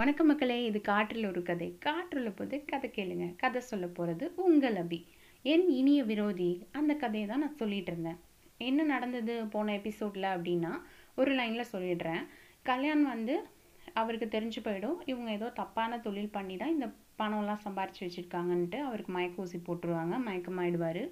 வணக்கம் மக்களே இது காற்றில் ஒரு கதை. காற்றில் போது கதை கேளுங்க. கதை சொல்ல போகிறது உங்கள் அபி. என் இனிய விரோதி அந்த கதையை தான் நான் சொல்லிட்டு இருந்தேன். என்ன நடந்தது போன எபிசோடில் அப்படின்னா ஒரு லைனில் சொல்லிடுறேன். கல்யாண் வந்து அவருக்கு தெரிஞ்சு போயிடும். இவங்க ஏதோ தப்பான தொழில் பண்ணி தான் இந்த பணம்லாம் சம்பாரிச்சு வச்சுருக்காங்கன்ட்டு அவருக்கு மயக்க ஊசி போட்டுருவாங்க. மயக்கமாயிடுவார்.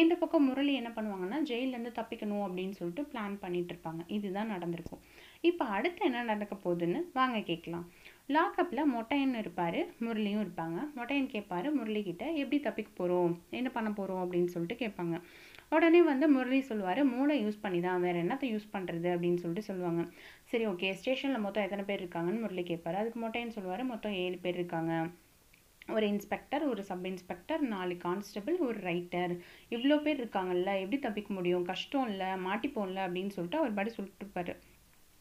இந்த பக்கம் முரளி என்ன பண்ணுவாங்கன்னா ஜெயிலேருந்து தப்பிக்கணும் அப்படின்னு சொல்லிட்டு பிளான் பண்ணிட்டு இருப்பாங்க. இதுதான் நடந்திருக்கும். இப்போ அடுத்து என்ன நடக்க போகுதுன்னு வாங்க கேட்கலாம். லாக்அப்பில் மொட்டையன் இருப்பார் முரளியும் இருப்பாங்க. மொட்டையன் கேட்பாரு முரளிக்கிட்ட எப்படி தப்பிக்க போகிறோம் என்ன பண்ண போகிறோம் அப்படின்னு சொல்லிட்டு கேட்பாங்க. உடனே வந்து முரளி சொல்லுவார் மூளை யூஸ் பண்ணி தான் வேறு என்னத்தை யூஸ் பண்ணுறது அப்படின்னு சொல்லிட்டு சொல்லுவாங்க. சரி ஓகே ஸ்டேஷனில் மொத்தம் எத்தனை பேர் இருக்காங்கன்னு முரளி கேட்பாரு அதுக்கு மொட்டையன் சொல்லுவார் மொத்தம் ஏழு பேர் இருக்காங்க. ஒரு இன்ஸ்பெக்டர் ஒரு சப் இன்ஸ்பெக்டர் நாலு கான்ஸ்டபிள் ஒரு ரைட்டர் இவ்வளோ பேர் இருக்காங்கல்ல எப்படி தப்பிக்க முடியும்? கஷ்டம் இல்லை மாட்டிப்போம்ல? அப்படின்னு சொல்லிட்டு அவர் பாடி சொல்லிட்டு இருப்பாரு.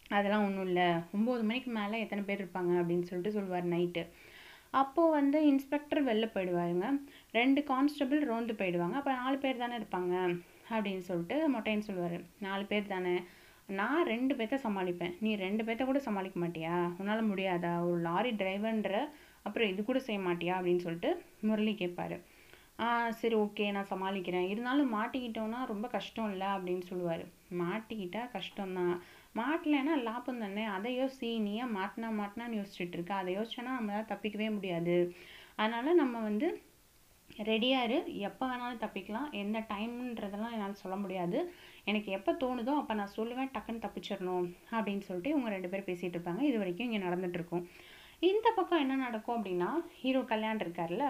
அதெல்லாம் ஒன்றும் இல்லை. ஒம்பது மணிக்கு மேலே எத்தனை பேர் இருப்பாங்க அப்படின்னு சொல்லிட்டு சொல்லுவார் நைட்டு அப்போது வந்து இன்ஸ்பெக்டர் வெளில போயிடுவாருங்க. ரெண்டு கான்ஸ்டபிள் ரோந்து போயிடுவாங்க. அப்போ நாலு பேர் தானே இருப்பாங்க அப்படின்னு சொல்லிட்டு மொட்டைன்னு சொல்லுவார். நாலு பேர் தானே. நான் ரெண்டு பேர்த்த சமாளிப்பேன். நீ ரெண்டு பேர்த்த கூட சமாளிக்க மாட்டியா? உன்னால் முடியாதா? ஒரு லாரி டிரைவர்ன்ற அப்புறம் இது கூட செய்ய மாட்டியா? அப்படின்னு சொல்லிட்டு முரளி கேட்பாரு ஆ சரி ஓகே நான் சமாளிக்கிறேன். இருந்தாலும் மாட்டிக்கிட்டோன்னா ரொம்ப கஷ்டம் இல்லை? அப்படின்னு சொல்லுவார். மாட்டிக்கிட்டா கஷ்டம்தான். மாட்டலைன்னா லாபம் தானே? அதை யோசி மாட்டினா மாட்டினான்னு யோசிச்சுட்டு இருக்க? அதை யோசிச்சோன்னா நம்மளால் தப்பிக்கவே முடியாது. அதனால் நம்ம வந்து ரெடியாக இரு. எப்போ வேணாலும் தப்பிக்கலாம். எந்த டைம்ன்றதெல்லாம் என்னால் சொல்ல முடியாது. எனக்கு எப்போ தோணுதோ அப்போ நான் சொல்லுவேன் டக்குன்னு தப்பிச்சிடணும் அப்படின்னு சொல்லிட்டு இவங்க ரெண்டு பேரும் பேசிகிட்டு இருப்பாங்க. இது வரைக்கும் இங்கே நடந்துகிட்ருக்கும் இந்த பக்கம் என்ன நடக்கும் அப்படின்னா ஹீரோ கல்யாண் இருக்கார்ல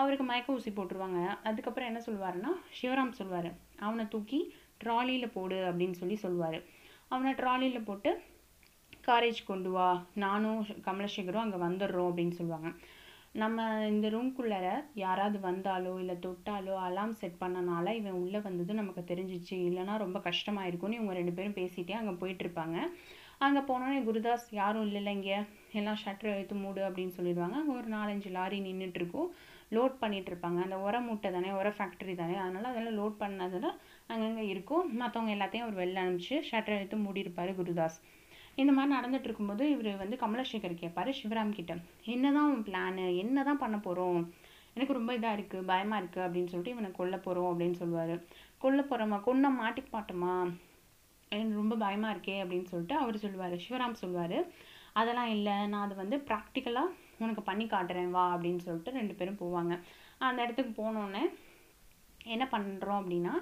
அவருக்கு மயக்க ஊசி போட்டுருவாங்க. அதுக்கப்புறம் என்ன சொல்லுவாருன்னா சிவராம் சொல்லுவார் அவனை தூக்கி ட்ராலியில் போடு அப்படின்னு சொல்லி சொல்லுவார். அவனை ட்ராலியில் போட்டு காரேஜ் கொண்டு வா. நானும் கமலசேகரும் அங்கே வந்துடுறோம் அப்படின்னு சொல்லுவாங்க. நம்ம இந்த ரூம்குள்ளார யாராவது வந்தாலோ இல்லை தொட்டாலோ அலாம் செட் பண்ணனால இவன் உள்ளே வந்தது நமக்கு தெரிஞ்சிச்சு. இல்லைனா ரொம்ப கஷ்டமாக இருக்கும்னு இவங்க ரெண்டு பேரும் பேசிகிட்டே அங்கே போயிட்டுருப்பாங்க. அங்கே போனோடனே குருதாஸ் யாரும் இல்லை இங்கே. எல்லாம் ஷட்டர் எடுத்து மூடு அப்படின்னு சொல்லிடுவாங்க. அங்கே ஒரு நாலஞ்சு லாரி நின்றுட்டுருக்கும் லோட் பண்ணிகிட்டு இருப்பாங்க அந்த உர மூட்டை தானே உர ஃபேக்ட்ரி தானே. அதனால் அதெல்லாம் லோட் பண்ணதில் அங்கங்கே இருக்கும். மற்றவங்க எல்லாத்தையும் அவர் வெளில அனுப்பிச்சு ஷட்டர் எடுத்து மூடியிருப்பார் குருதாஸ். இந்த மாதிரி நடந்துட்டு இருக்கும்போது இவர் வந்து கமலசேகர் கேட்பாரு சிவராம் கிட்ட. என்னதான் உன் பிளானு என்ன தான் பண்ண போகிறோம் எனக்கு ரொம்ப இதாக இருக்குது பயமாக இருக்குது அப்படின்னு சொல்லிட்டு இவனை கொல்ல போகிறோம் அப்படின்னு சொல்லுவார். கொல்ல போகிறோமா கொன்ன மாட்டிக்க மாட்டோமா? எனக்கு ரொம்ப பயமாக இருக்கே அப்படின்னு சொல்லிட்டு அவர் சொல்லுவார். சிவராம் சொல்லுவார். அதெல்லாம் இல்லை. நான் அதை வந்து ப்ராக்டிக்கலாக உனக்கு பண்ணி காட்டுறேன் வா அப்படின்னு சொல்லிட்டு ரெண்டு பேரும் போவாங்க. அந்த இடத்துக்கு போனோடனே என்ன பண்ணுறோம் அப்படின்னா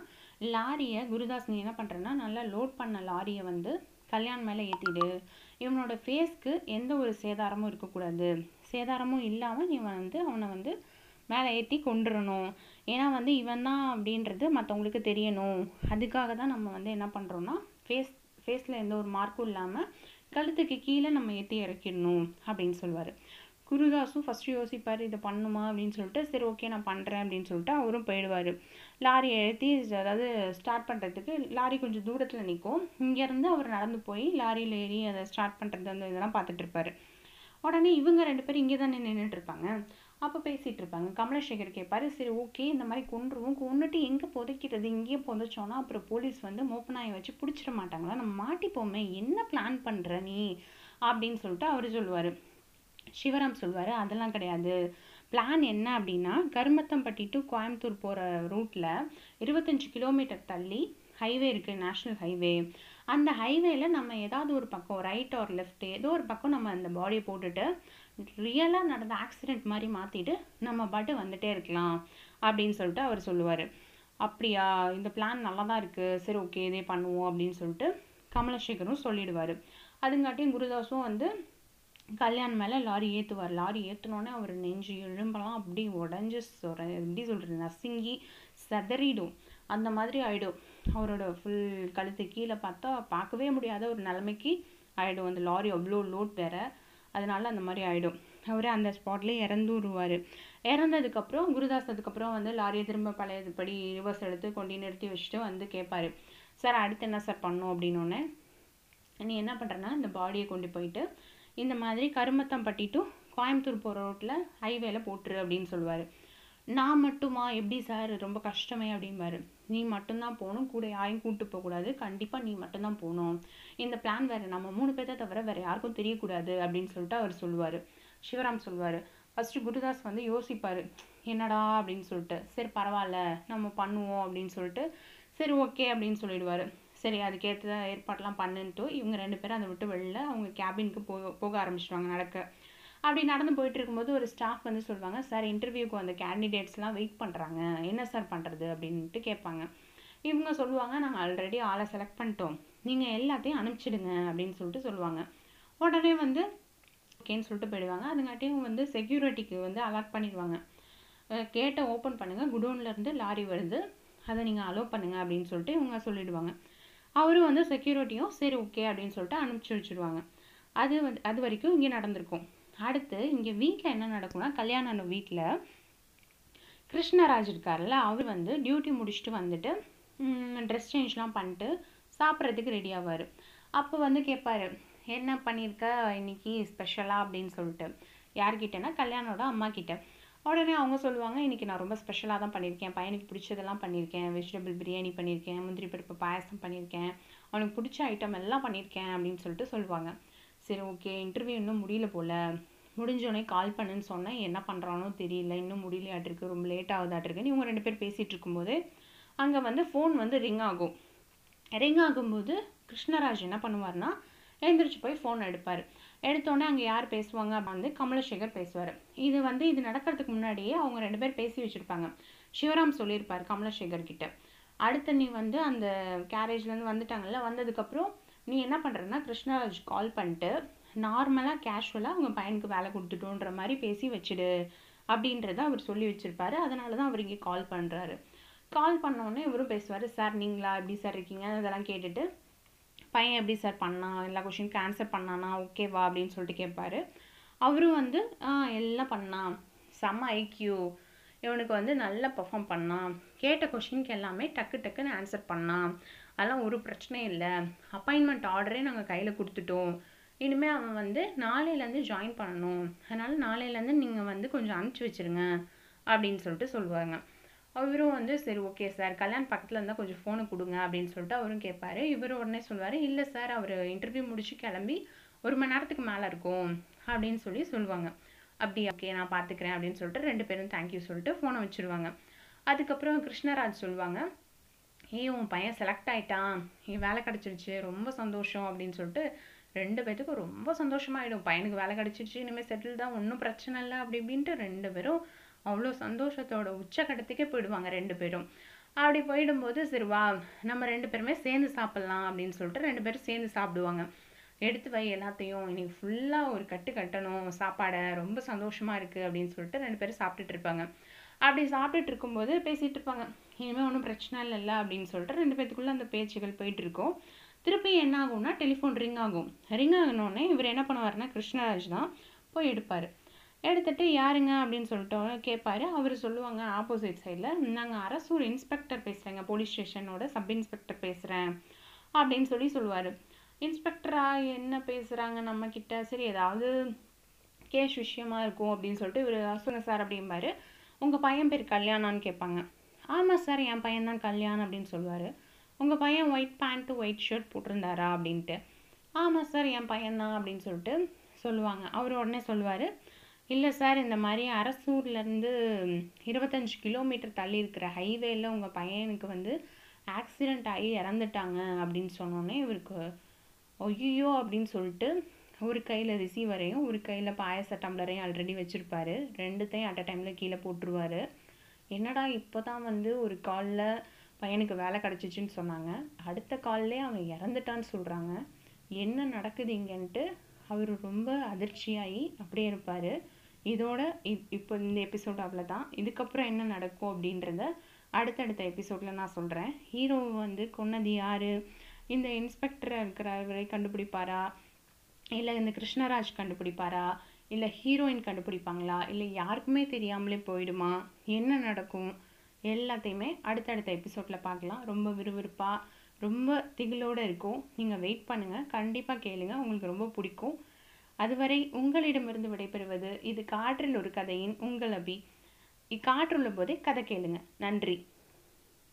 லாரியை குருதாஸ் நீ என்ன பண்ணுறேன்னா நல்லா லோட் பண்ண லாரியை வந்து கல்யாண் மேலே ஏற்றிடு இவனோட ஃபேஸ்க்கு எந்த ஒரு சேதாரமும் இருக்கக்கூடாது. சேதாரமும் இல்லாமல் நீ வந்து அவனை வந்து மேலே ஏற்றி கொண்டுடணும் ஏன்னா வந்து இவன் தான் அப்படின்றது மற்றவங்களுக்கு தெரியணும். அதுக்காக தான் நம்ம வந்து என்ன பண்ணுறோன்னா ஃபேஸ் ஃபேஸில் எந்த ஒரு மார்க்கும் இல்லாமல் கழுத்துக்கு கீழே நம்ம ஏற்றி இறக்கிடணும் அப்படின்னு சொல்லுவார். குருதாஸும் ஃபஸ்ட்டு யோசிப்பார் இதை பண்ணுமா அப்படின்னு சொல்லிட்டு சரி ஓகே நான் பண்ணுறேன் அப்படின்னு சொல்லிட்டு அவரும் போயிடுவார். லாரி ஏற்றி அதாவது ஸ்டார்ட் பண்ணுறதுக்கு லாரி கொஞ்சம் தூரத்தில் நிற்கும் இங்கேருந்து அவர் நடந்து போய் லாரியில் ஏறி அதை ஸ்டார்ட் பண்ணுறது அந்த இதெல்லாம் பார்த்துட்ருப்பார் உடனே இவங்க ரெண்டு பேரும் இங்கே தானே நின்றுட்டுருப்பாங்க அப்போ பேசிகிட்டு இருப்பாங்க. கமலசேகர் கேட்பாரு சரி ஓகே இந்த மாதிரி கொன்றுவோம். கொண்டுட்டு எங்கே புதைக்கிறது? இங்கேயே புதைச்சோன்னா அப்புறம் போலீஸ் வந்து மோப்பநாயை வச்சு பிடிச்சிட மாட்டாங்களா? நம்ம மாட்டிப்போமே என்ன பிளான் பண்ணுற நீ? அப்படின்னு சொல்லிட்டு அவர் சொல்லுவார். சிவராம் சொல்லுவார் அதெல்லாம் கிடையாது. பிளான் என்ன அப்படின்னா கருமத்தம்பட்டி டு கோயம்புத்தூர் போகிற ரூட்டில் இருபத்தஞ்சி கிலோமீட்டர் தள்ளி ஹைவே இருக்குது நேஷ்னல் ஹைவே அந்த ஹைவேல நம்ம ஏதாவது ஒரு பக்கம் ரைட் ஆர் லெஃப்ட் ஏதோ ஒரு பக்கம் நம்ம அந்த பாடியை போட்டுட்டு ரியலாக நடந்த ஆக்சிடெண்ட் மாதிரி மாற்றிட்டு நம்ம பாட்டு வந்துட்டே இருக்கலாம் அப்படின்னு சொல்லிட்டு அவர் சொல்லுவார். அப்படியா இந்த பிளான் நல்லா தான் இருக்குது சரி ஓகே இதே பண்ணுவோம் அப்படின்னு சொல்லிட்டு கமலசேகரும் சொல்லிடுவார். அதுங்காட்டியும் குருதாஸும் வந்து கல்யாண் மேலே லாரி ஏற்றுவார் லாரி ஏற்றினோடனே அவர் நெஞ்சு எலும்பெல்லாம் அப்படி உடஞ்சி சொர எப்படி சொல்கிறது நசுங்கி செதறிடும். அந்த மாதிரி ஆகிடும் அவரோட ஃபுல் கழுத்து கீழே பார்த்தா பார்க்கவே முடியாத ஒரு நிலைமைக்கு ஆகிடும் அந்த லாரி அவ்வளோ லோட் வேற. அதனால அந்த மாதிரி ஆகிடும் அவர் அந்த ஸ்பாட்லேயே இறந்துருவார். இறந்ததுக்கப்புறம் குருதாஸ் அதுக்கப்புறம் வந்து லாரியை திரும்ப பழையதுபடி ரிவர்ஸ் எடுத்து கொண்டு நிறுத்தி வச்சுட்டு வந்து கேட்பாரு சார் அடுத்து என்ன சார் பண்ணும் அப்படின்னோடனே நீ என்ன பண்ணுறேன்னா இந்த பாடியை கொண்டு போயிட்டு இந்த மாதிரி கருமத்தம்பட்டி டு கோயம்புத்தூர் போகிற ரோட்டில் ஹைவேல போட்டுரு அப்படின்னு சொல்லுவார். நான் மட்டுமா? எப்படி சார் ரொம்ப கஷ்டமே அப்படிம்பாரு. நீ மட்டும்தான் போகணும். கூட யாரையும் கூப்பிட்டு போகக்கூடாது கண்டிப்பாக நீ மட்டும்தான் போகணும். இந்த பிளான் வேறு. நம்ம மூணு பேர்த்த தவிர வேறு யாருக்கும் தெரியக்கூடாது அப்படின்னு சொல்லிட்டு அவர் சொல்லுவார். சிவராம் சொல்லுவார். ஃபஸ்ட்டு குருதாஸ் வந்து யோசிப்பார். என்னடா அப்படின்னு சொல்லிட்டு. சரி பரவாயில்ல. நம்ம பண்ணுவோம் அப்படின்னு சொல்லிட்டு. சரி ஓகே அப்படின்னு சொல்லிடுவார். சரி அதுக்கேற்ற ஏற்பாடெலாம் பண்ணுன்ட்டு இவங்க ரெண்டு பேரும் அதை விட்டு வெளில அவங்க கேபினுக்கு போக போக ஆரம்பிச்சிடுவாங்க நடக்க. அப்படி நடந்து போயிட்டு இருக்கும்போது ஒரு ஸ்டாஃப் வந்து சொல்லுவாங்க சார் இன்டர்வியூக்கு வந்த கேண்டிடேட்ஸ்லாம் வெயிட் பண்ணுறாங்க என்ன சார் பண்ணுறது அப்படின்ட்டு கேட்பாங்க. இவங்க சொல்லுவாங்க நாங்கள் ஆல்ரெடி ஆளை செலக்ட் பண்ணிட்டோம். நீங்கள் எல்லாத்தையும் அனுப்பிச்சிடுங்க. அப்படின்னு சொல்லிட்டு சொல்லுவாங்க. உடனே வந்து ஓகேன்னு சொல்லிட்டு போயிடுவாங்க. அதுங்காட்டியும் வந்து செக்யூரிட்டிக்கு வந்து அலாட் பண்ணிடுவாங்க. கேட்டை ஓப்பன் பண்ணுங்கள் குடோன்லேருந்து லாரி வருது. அதை நீங்கள் அலோவ் பண்ணுங்கள் அப்படின்னு சொல்லிட்டு இவங்க சொல்லிடுவாங்க. அவரும் வந்து செக்யூரிட்டியும் சரி ஓகே அப்படின்னு சொல்லிட்டு அனுப்பிச்சி வச்சுருவாங்க. அது வந்து அது வரைக்கும் இங்கே நடந்திருக்கும். அடுத்து இங்கே வீட்டில் என்ன நடக்கும்னா கல்யாணம் வீட்டில் கிருஷ்ணராஜ் இருக்கார்ல அவர் வந்து டியூட்டி முடிச்சுட்டு வந்துட்டு ட்ரெஸ் சேஞ்ச்லாம் பண்ணிட்டு சாப்பிட்றதுக்கு ரெடி ஆவார். அப்போ வந்து கேட்பாரு என்ன பண்ணியிருக்க? இன்னைக்கு ஸ்பெஷலாக அப்படின்னு சொல்லிட்டு. யார்கிட்டனா கல்யாணோட அம்மா கிட்ட உடனே அவங்க சொல்லுவாங்க இன்றைக்கி நான் ரொம்ப ஸ்பெஷலாக தான் பண்ணியிருக்கேன். பையனுக்கு பிடிச்சதெல்லாம் பண்ணியிருக்கேன். வெஜிடபிள் பிரியாணி பண்ணியிருக்கேன். முந்திரி பருப்பு பாயசம் பண்ணியிருக்கேன். அவனுக்கு பிடிச்ச ஐட்டம் எல்லாம் பண்ணியிருக்கேன் அப்படின்னு சொல்லிட்டு சொல்லுவாங்க. சரி ஓகே இன்டர்வியூ இன்னும் முடியல போல். முடிஞ்சோடனே கால் பண்ணுன்னு சொன்னேன். என்ன பண்ணுறானோ தெரியல. இன்னும் முடியலையாட்டிருக்கு. ரொம்ப லேட் ஆகுதாட்டிருக்குன்னு இவங்க ரெண்டு பேர் பேசிகிட்டு இருக்கும்போது அங்கே வந்து ஃபோன் வந்து ரிங் ஆகும். ரிங் ஆகும்போது கிருஷ்ணராஜ் என்ன பண்ணுவார்னா எழுந்திரிச்சு போய் ஃபோன் எடுப்பார். எடுத்தோடனே அங்கே யார் பேசுவாங்க? அப்படின்னு வந்து கமலசேகர் பேசுவார். இது வந்து இது நடக்கிறதுக்கு முன்னாடியே அவங்க ரெண்டு பேர் பேசி வச்சுருப்பாங்க. சிவராம் சொல்லியிருப்பார் கமலசேகர் கிட்ட. அடுத்து நீ வந்து அந்த கேரேஜ்லேருந்து வந்துட்டாங்கல்ல வந்ததுக்கப்புறம் நீ என்ன பண்ணுறன்னா கிருஷ்ணராஜ் கால் பண்ணிட்டு நார்மலாக கேஷுவலாக அவங்க பையனுக்கு வேலை கொடுத்துட்டோன்ற மாதிரி பேசி வச்சுடு அப்படின்றத அவர் சொல்லி வச்சுருப்பாரு. அதனால தான் அவர் இங்கே கால் பண்ணுறாரு கால் பண்ணோடனே இவரும் பேசுவார் சார் நீங்களா? எப்படி சார் இருக்கீங்க? அதெல்லாம் கேட்டுட்டு பையன் எப்படி சார் பண்ணான் எல்லா கொஷினுக்கு ஆன்சர் பண்ணானா? ஓகேவா அப்படின்னு சொல்லிட்டு கேட்பாரு அவரும் வந்து எல்லாம் பண்ணான் செம்ம ஐக்யூ இவனுக்கு வந்து நல்லா பர்ஃபார்ம் பண்ணான் கேட்ட கொஷினுக்கு எல்லாமே டக்கு டக்குன்னு ஆன்சர் பண்ணான் அதெல்லாம் ஒரு பிரச்சனையும் இல்லை. அப்பாயின்மெண்ட் ஆர்டரே நாங்கள் கையில் கொடுத்துட்டோம். இனிமேல் அவன் வந்து நாளையிலேருந்து ஜாயின் பண்ணணும். அதனால் நாளையிலேருந்து நீங்கள் வந்து கொஞ்சம் அனுப்பிச்சி வச்சுருங்க. அப்படின்னு சொல்லிட்டு சொல்லுவாங்க. அவரும் வந்து சரி ஓகே சார். கல்யாண் பக்கத்தில் இருந்தால் கொஞ்சம் ஃபோனை கொடுங்க அப்படின்னு சொல்லிட்டு அவரும் கேட்பாரு இவரும் உடனே சொல்லுவார் இல்லை சார் அவர் இன்டர்வியூ முடிச்சு கிளம்பி ஒரு மணி நேரத்துக்கு மேலே இருக்கும் அப்படின்னு சொல்லி சொல்லுவாங்க அப்படி ஓகே நான் பார்த்துக்கிறேன் அப்படின்னு சொல்லிட்டு ரெண்டு பேரும் தேங்க்யூ சொல்லிட்டு ஃபோனை வச்சுருவாங்க. அதுக்கப்புறம் கிருஷ்ணராஜ் சொல்லுவாங்க ஏ உன் பையன் செலக்ட் ஆயிட்டான். என் வேலை கிடச்சிருச்சு. ரொம்ப சந்தோஷம் அப்படின்னு சொல்லிட்டு ரெண்டு பேத்துக்கும் ரொம்ப சந்தோஷமாயிடும். பையனுக்கு வேலை கிடச்சிருச்சு. இனிமேல் செட்டில் தான். ஒன்றும் பிரச்சனை இல்லை அப்படி இப்படின்ட்டு ரெண்டு பேரும் அவ்வளோ சந்தோஷத்தோட உச்சக்கட்டத்துக்கே போயிடுவாங்க ரெண்டு பேரும். அப்படி போயிடும்போது சரி வா நம்ம ரெண்டு பேருமே சேர்ந்து சாப்பிட்லாம் அப்படின்னு சொல்லிட்டு ரெண்டு பேரும் சேர்ந்து சாப்பிடுவாங்க. எடுத்து வை எல்லாத்தையும். இன்னைக்கு ஃபுல்லாக ஒரு கட்டு கட்டணும் சாப்பாடை. ரொம்ப சந்தோஷமாக இருக்குது அப்படின்னு சொல்லிட்டு ரெண்டு பேரும் சாப்பிட்டுட்டு இருப்பாங்க. அப்படி சாப்பிட்டுட்டு இருக்கும்போது பேசிகிட்டு இருப்பாங்க. இனிமேல் ஒன்றும் பிரச்சனை இல்லைல்ல அப்படின்னு சொல்லிட்டு ரெண்டு பேத்துக்குள்ளே அந்த பேச்சுகள் போயிட்டு இருக்கும். திருப்பி என்ன ஆகும்னா டெலிஃபோன் ரிங் ஆகும். ரிங் ஆகினோடனே இவர் என்ன பண்ணுவாருன்னா கிருஷ்ணராஜ் தான் போய் எடுப்பார். எடுத்துகிட்டு யாருங்க அப்படின்னு சொல்லிட்டு கேட்பாரு அவர் சொல்லுவாங்க ஆப்போசிட் சைடில் நாங்கள் அரசூர் இன்ஸ்பெக்டர் பேசுகிறேங்க போலீஸ் ஸ்டேஷனோட சப் இன்ஸ்பெக்டர் பேசுகிறேன் அப்படின்னு சொல்லி சொல்லுவார். இன்ஸ்பெக்டரா என்ன பேசுகிறாங்க நம்மக்கிட்ட சரி ஏதாவது கேஷ் விஷயமா இருக்கும் அப்படின்னு சொல்லிட்டு இவர் சொல்லுங்க சார் அப்படிம்பாரு. உங்கள் பையன் பேர் கல்யாணான்னு கேட்பாங்க ஆமாம் சார் என் பையன் தான் கல்யாணம் அப்படின்னு சொல்லுவார். உங்கள் பையன் ஒயிட் பேண்ட்டு ஒயிட் ஷர்ட் போட்டிருந்தாரா? அப்படின்ட்டு. ஆமாம் சார் என் பையன் தான் அப்படின்னு சொல்லிட்டு சொல்லுவாங்க. அவர் உடனே சொல்லுவார். இல்லை சார் இந்த மாதிரி அரசூர்லேருந்து இருபத்தஞ்சி கிலோமீட்டர் தள்ளி இருக்கிற ஹைவேல உங்கள் பையனுக்கு வந்து ஆக்சிடெண்ட் ஆகி இறந்துட்டாங்க அப்படின்னு சொன்னோன்னே இவருக்கு ஒய்யோ அப்படின்னு சொல்லிட்டு ஒரு கையில் ரிசீவரையும் ஒரு கையில் பாயச டம்ளரையும் ஆல்ரெடி வச்சுருப்பாரு. ரெண்டுத்தையும் அட் அ டைமில் கீழே போட்டுருவாரு. என்னடா இப்போ தான் வந்து ஒரு காலில் பையனுக்கு வேலை கிடச்சிச்சின்னு சொன்னாங்க. அடுத்த கால்லே அவன் இறந்துட்டான்னு சொல்கிறாங்க என்ன நடக்குது இங்கன்ட்டு? அவர் ரொம்ப அதிர்ச்சியாகி அப்படியே இருப்பார். இதோட இப் இப்போ இந்த எபிசோட் அவ்வளோதான் இதுக்கப்புறம் என்ன நடக்கும் அப்படின்றத அடுத்தடுத்த எபிசோடில் நான் சொல்கிறேன் ஹீரோ வந்து கொன்னது யார்? இந்த இன்ஸ்பெக்டராக இருக்கிறவரை கண்டுபிடிப்பாரா? இல்லை இந்த கிருஷ்ணராஜ் கண்டுபிடிப்பாரா? இல்லை ஹீரோயின் கண்டுபிடிப்பாங்களா? இல்லை யாருக்குமே தெரியாமலே போயிடுமா? என்ன நடக்கும்? எல்லாத்தையுமே அடுத்தடுத்த எபிசோடில் பார்க்கலாம். ரொம்ப விறுவிறுப்பாக ரொம்ப திகிலோடு இருக்கும். நீங்கள் வெயிட் பண்ணுங்கள் கண்டிப்பாக கேளுங்கள் உங்களுக்கு ரொம்ப பிடிக்கும். அதுவரை உங்களிடமிருந்து விடைபெறுவது இது காற்றில் ஒரு கதையின் உங்கள் அபி இக்காற்றுள்ள போதே கதை கேளுங்க. நன்றி.